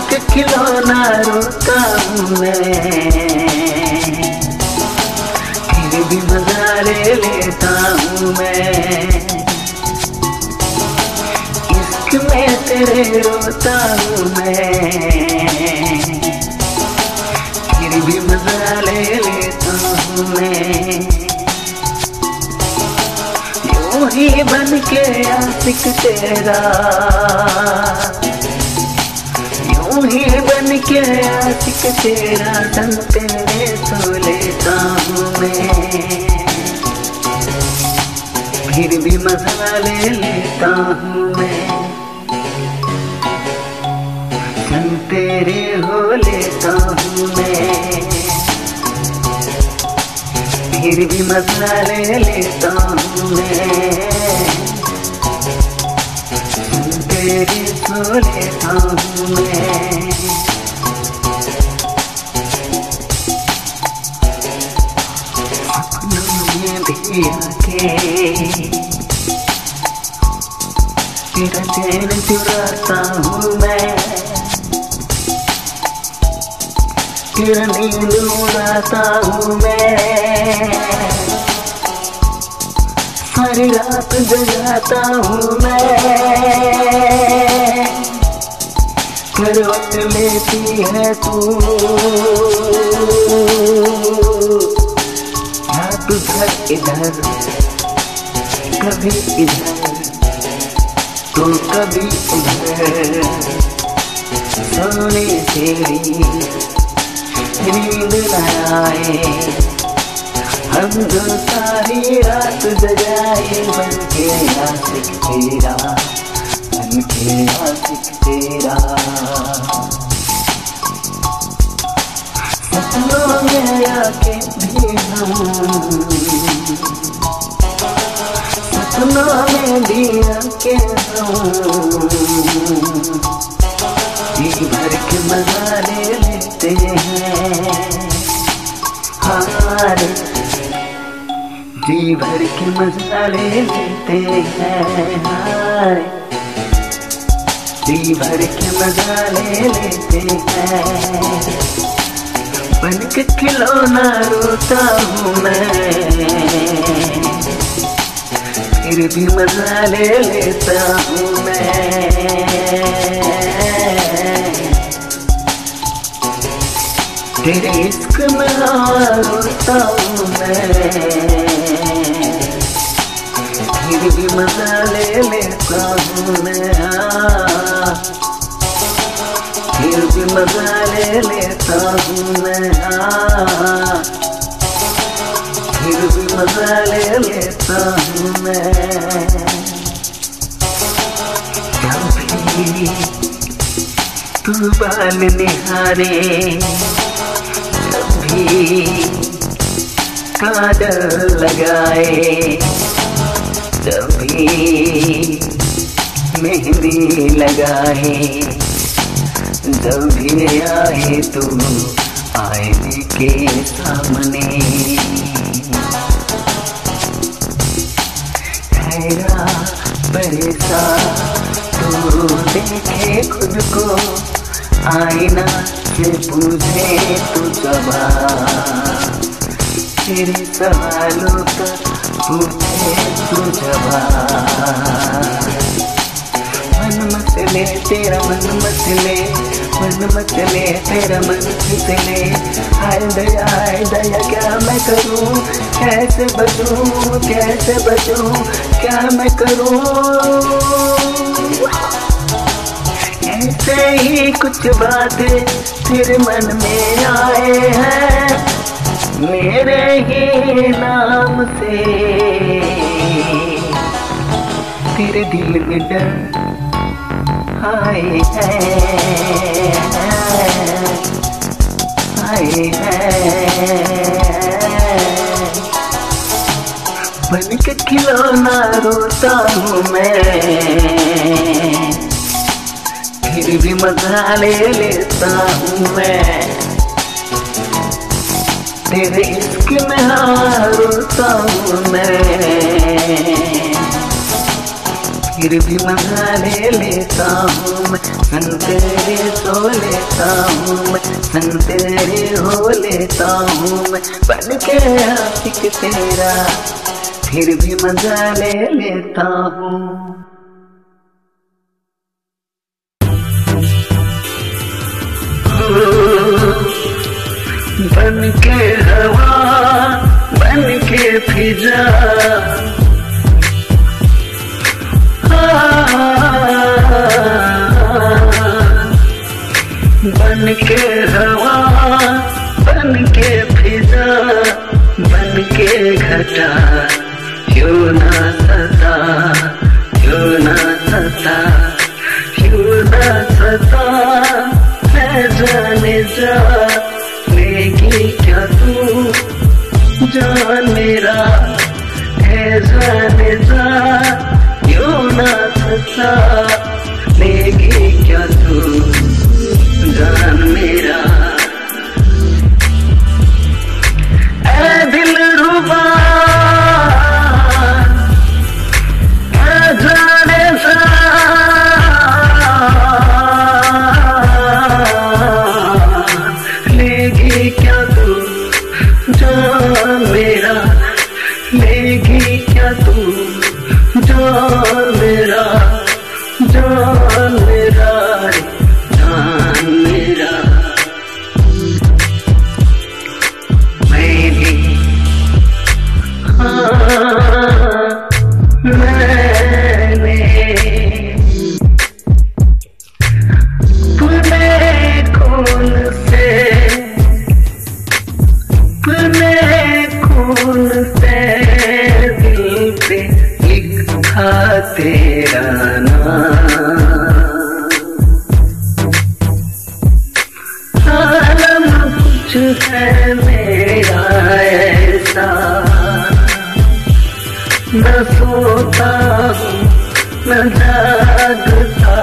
के खिलौना रोता हूँ फिर भी ले लेता हूँ मैं। इश्क में तेरे रोता हूँ मैं। फिर भी ले लेता हूँ मैं। ही बन के आशिक तेरा। यूँ ही बन के आशिक तेरा संग तेरे सो लेता हूँ मैं। फिर भी मज़ा ले लेता हूँ मैं। संग तेरे हो लेता हूँ मैं। फिर भी मज़ा ले लेता हूँ मैं। तेरे सो लेता हूँ मैं तेरा चैन चुराता हूँ मैं तेरा नींद उड़ाता हूँ मैं सारी रात जगाता हूँ मैं। करवट लेती है तू। हाथ उधर, इधर, कभी इधर तो कभी उधर। सोने तेरी नींद न आए। हम जो सारी रात जगाए बन के आशिक तेरा बन के आशिक तेरा। सपनों में आके भी हम, सपनों में भी आके हम। भर के लेते हैं जी भर के मज़ा ले लेते हैं जी भर के मज़ा ले लेते हैं। बन के खिलौना रोता हूँ मैं। फिर भी मज़ा ले लेता हूँ मैं। तेरे इश्क में रोता हूँ मैं। भी मज़ा ले लेता हूँ हाँ। फिर भी मज़ा ले लेता हूँ हाँ। फिर भी मज़ा ले लेता हूँ तू बाल निहारे कभी काजल लगाए जब भी मेहंदी लगाए, जब भी आए तू आईने के सामने। ठहरा परेसा तू देखे खुद को, आईना से पूछे तू जवाब तेरे मन मत ले तेरा मन मत ले, मन मत ले तेरा मन मत ले। हाय दया हाय दया, क्या मैं करूँ? कैसे बचूं? कैसे बचूं? क्या मैं करूँ? ऐसे ही कुछ बातें फिर मन में आए हैं। मेरे ही नाम से। तेरे दिल में डर आए हैं हैं। बन के खिलौना रोता हूँ मैं। फिर भी मज़ा ले लेता हूँ मैं। तेरे इश्क में हारता हूँ मैं। फिर भी मज़ा लेता हूँ मैं संग तेरे सो लेता हूँ मैं संग तेरे हो लेता हूँ मैं, बन के आशिक तेरा, फिर भी मज़ा ले लेता हूँ। फिजा बन के हवा बन के फिजा बन के घटा। क्यों ना सता, क्यों ना सता, क्यों ना सता है जाने जा, लेगी क्या तू? जान मेरा है जाने जा क्यों ना सता लेगी क्या तू? जान मेरा। है मेरा ऐसा न सोता न जागता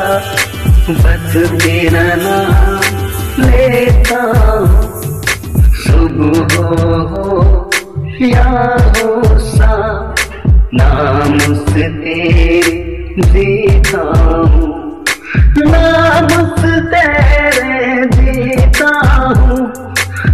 बस तेरा नाम लेता सुबह हो या हो सा नाम से जीता हूँ नाम से तेरे जीता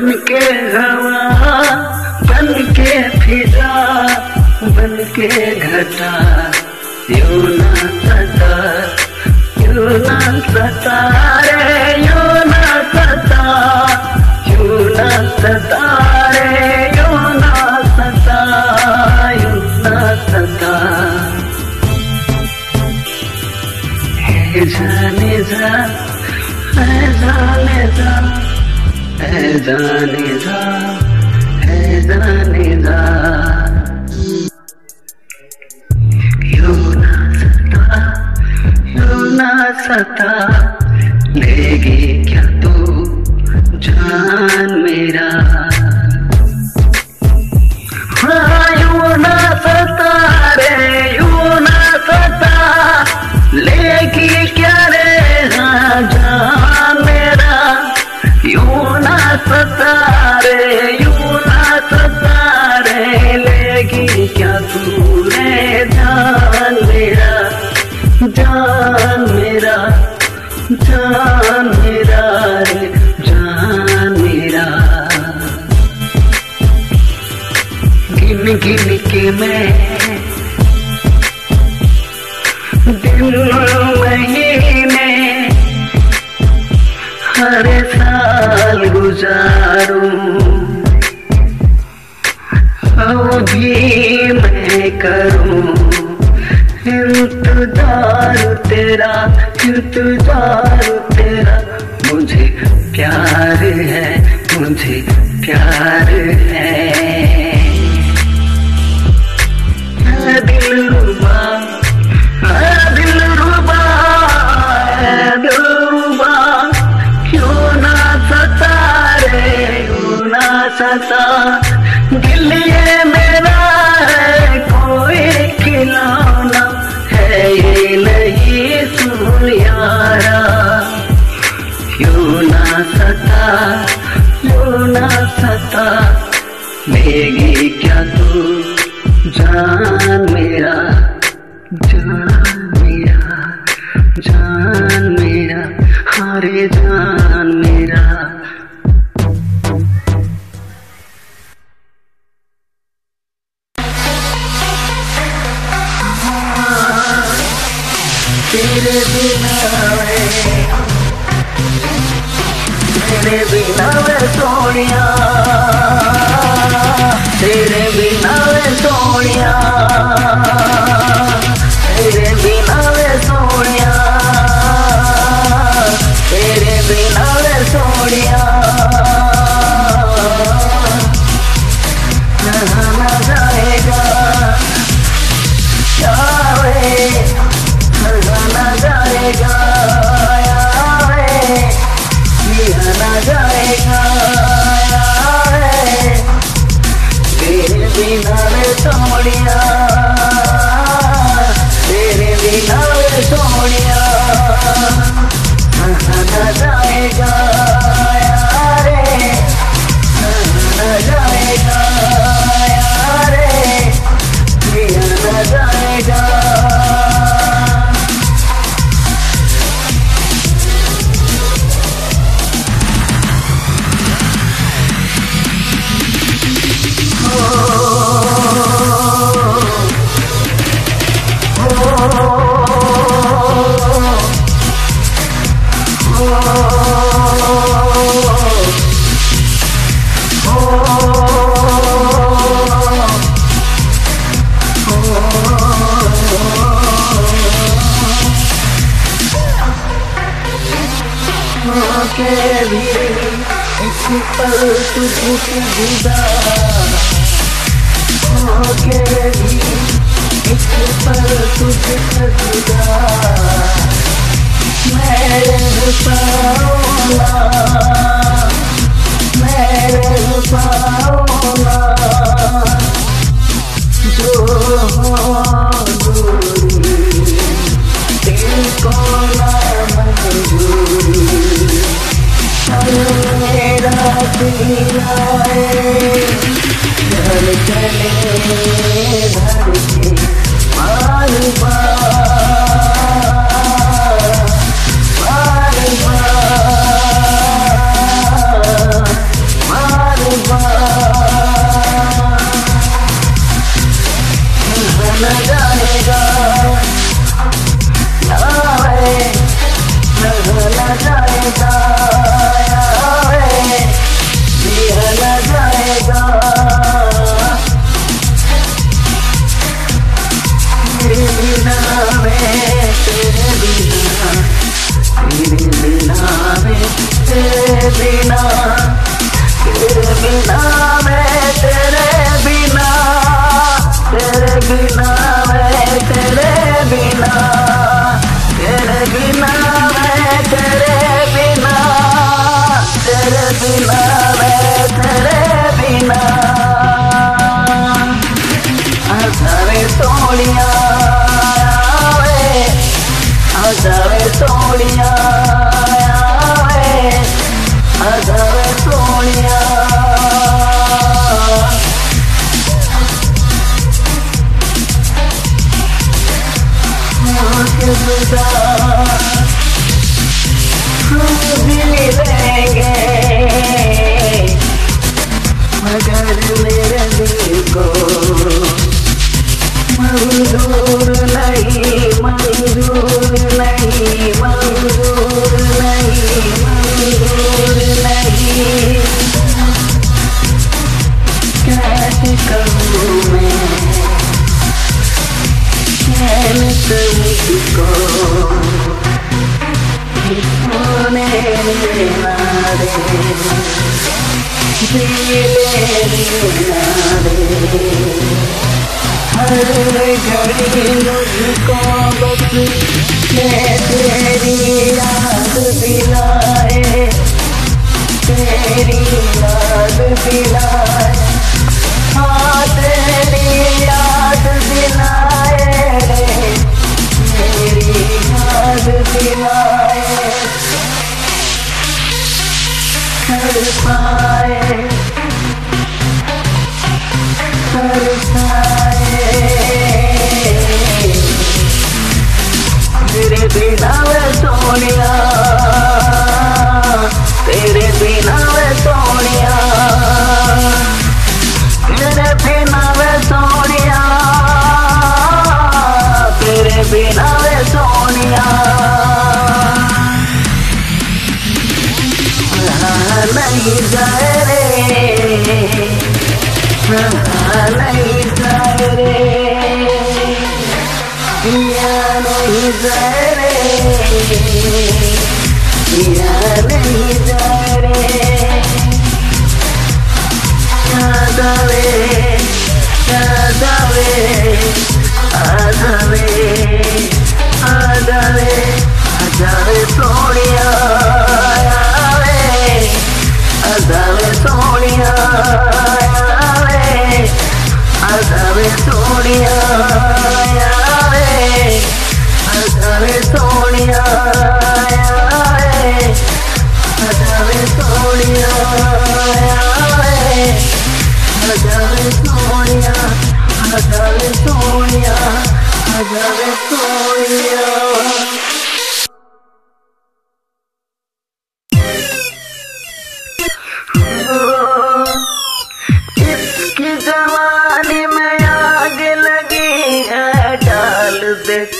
बन के हवा बन के फिजा बन के घटा। यू ना सता यू ना सता रे यू ना सता यू ना सता रे यू ना सता यू ना सता। है जाने जा, है जाने जा। है है ना सता क्यों ना सता लेगी क्या तू जान मेरा। ज़िंदगी निकी में। दिन महीने हर साल गुजारू। भी मैं करूँ। इंतज़ार तेरा इंतज़ार तेरा। मुझे प्यार है, मुझे प्यार है। जान मेरा हारे जान। जाएगा। तेरे रे सोनिया तेरे बिना रे सोनिया न जाएगा रे तुझको जुदा हो गई एक पल तुझको जुदा मैं रह पाऊँगा मैं रह पाऊँगा, जो हो दूरी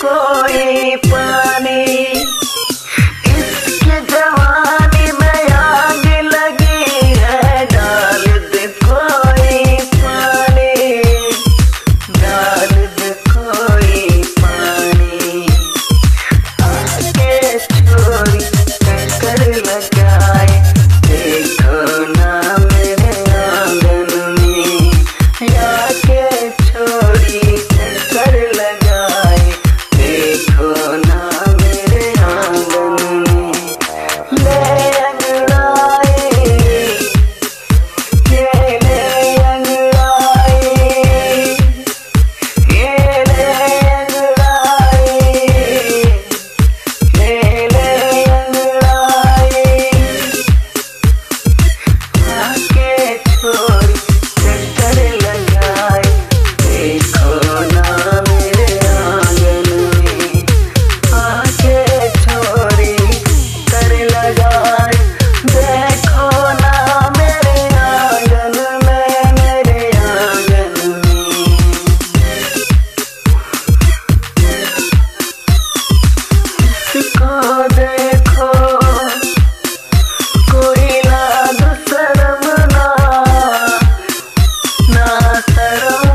कोई पानी better.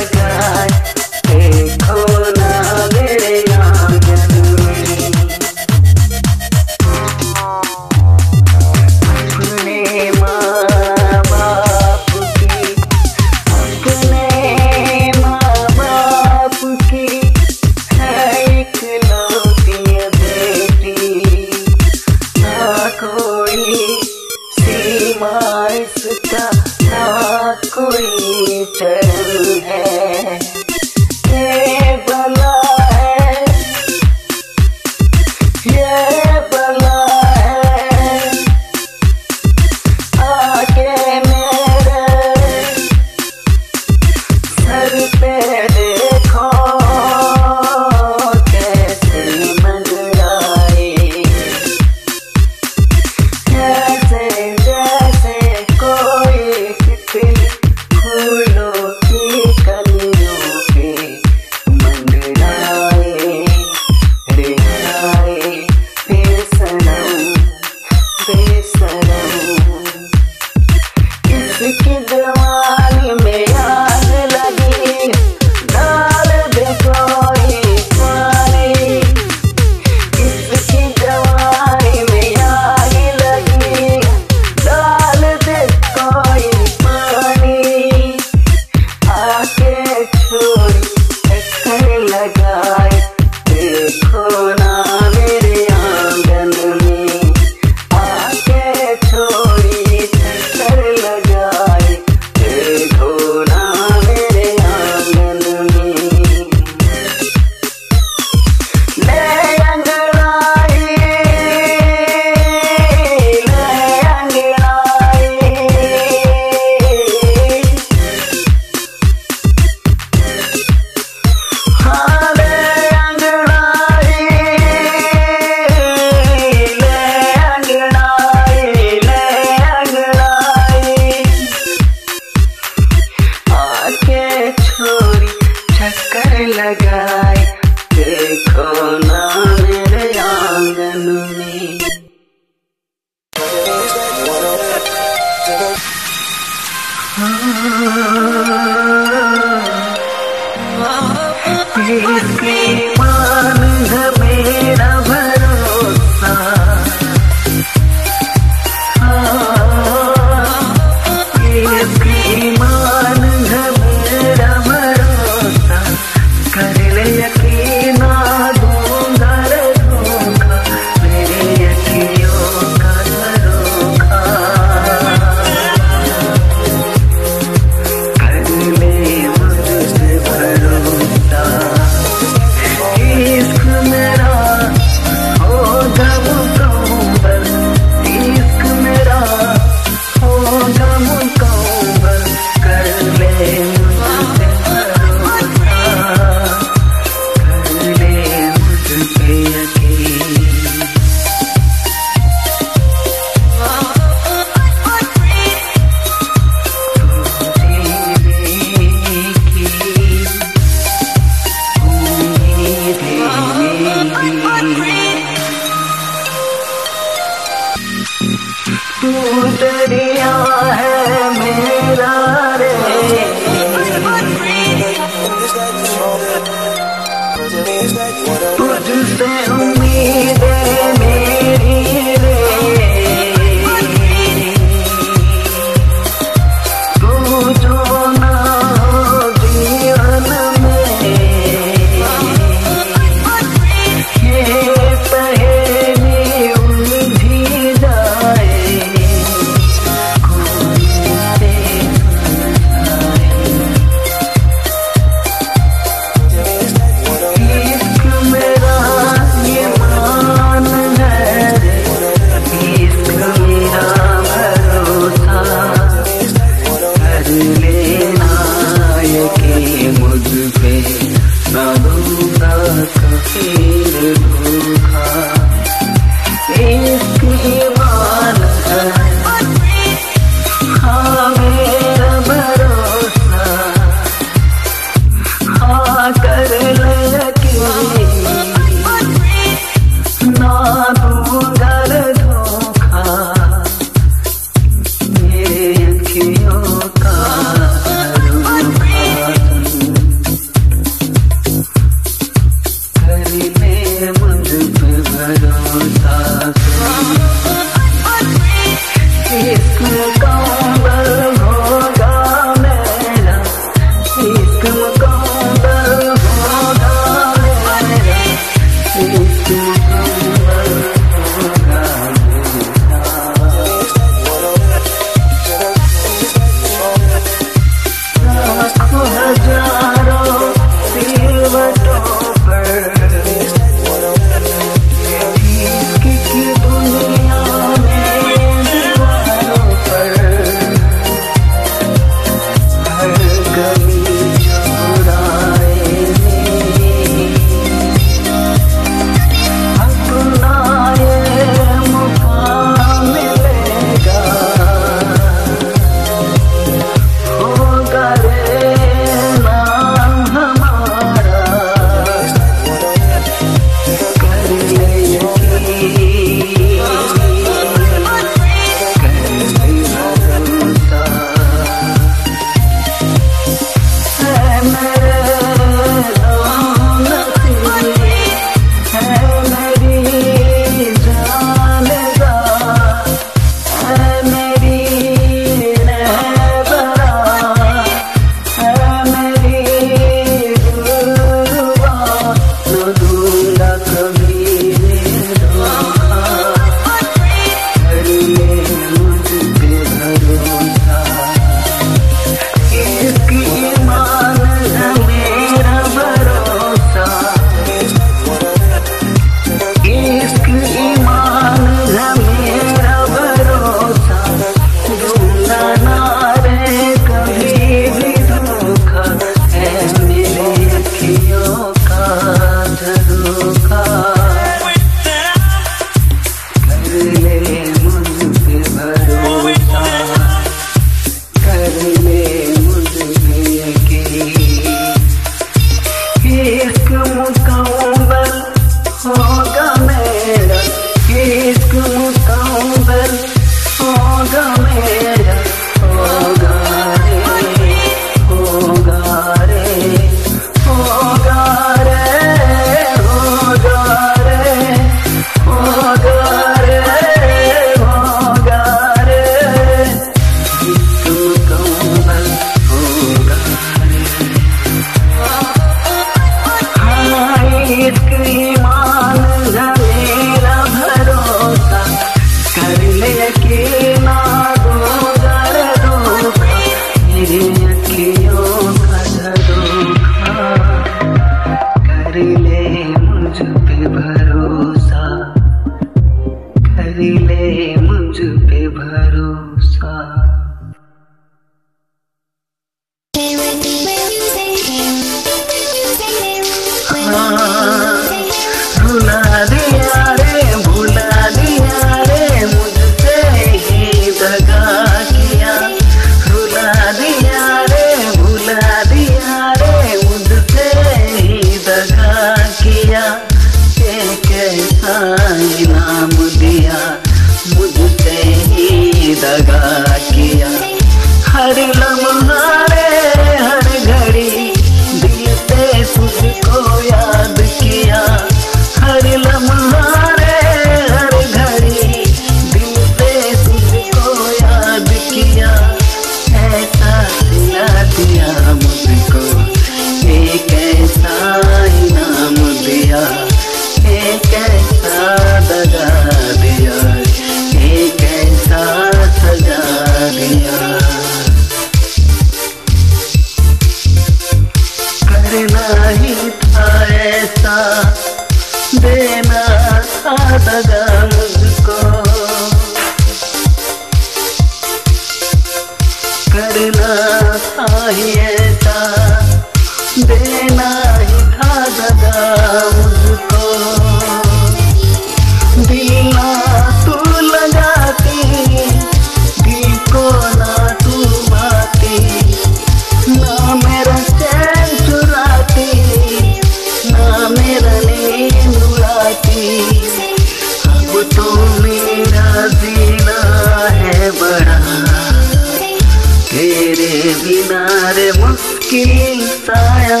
心在啊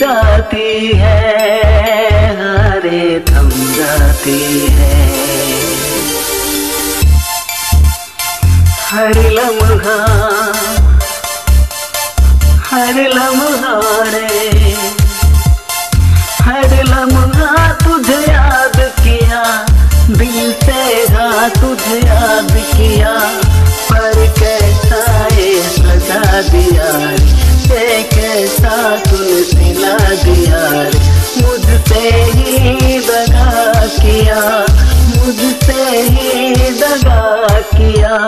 जाती है हारे थम जाती है। हर लम्हा हर लम्हा रे। हर लम्हा तुझे याद किया, दिल से हा तुझे याद किया, पर कैसा ये सजा दिया तुझे कैसा तुलसी ला दिया मुझसे ही दगा किया मुझसे ही दगा किया।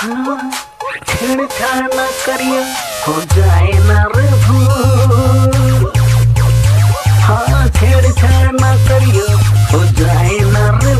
छेड़छाड़ न करिए हो जाए ना रे हाँ छेड़छाड़ न करिए हो जाए ना रे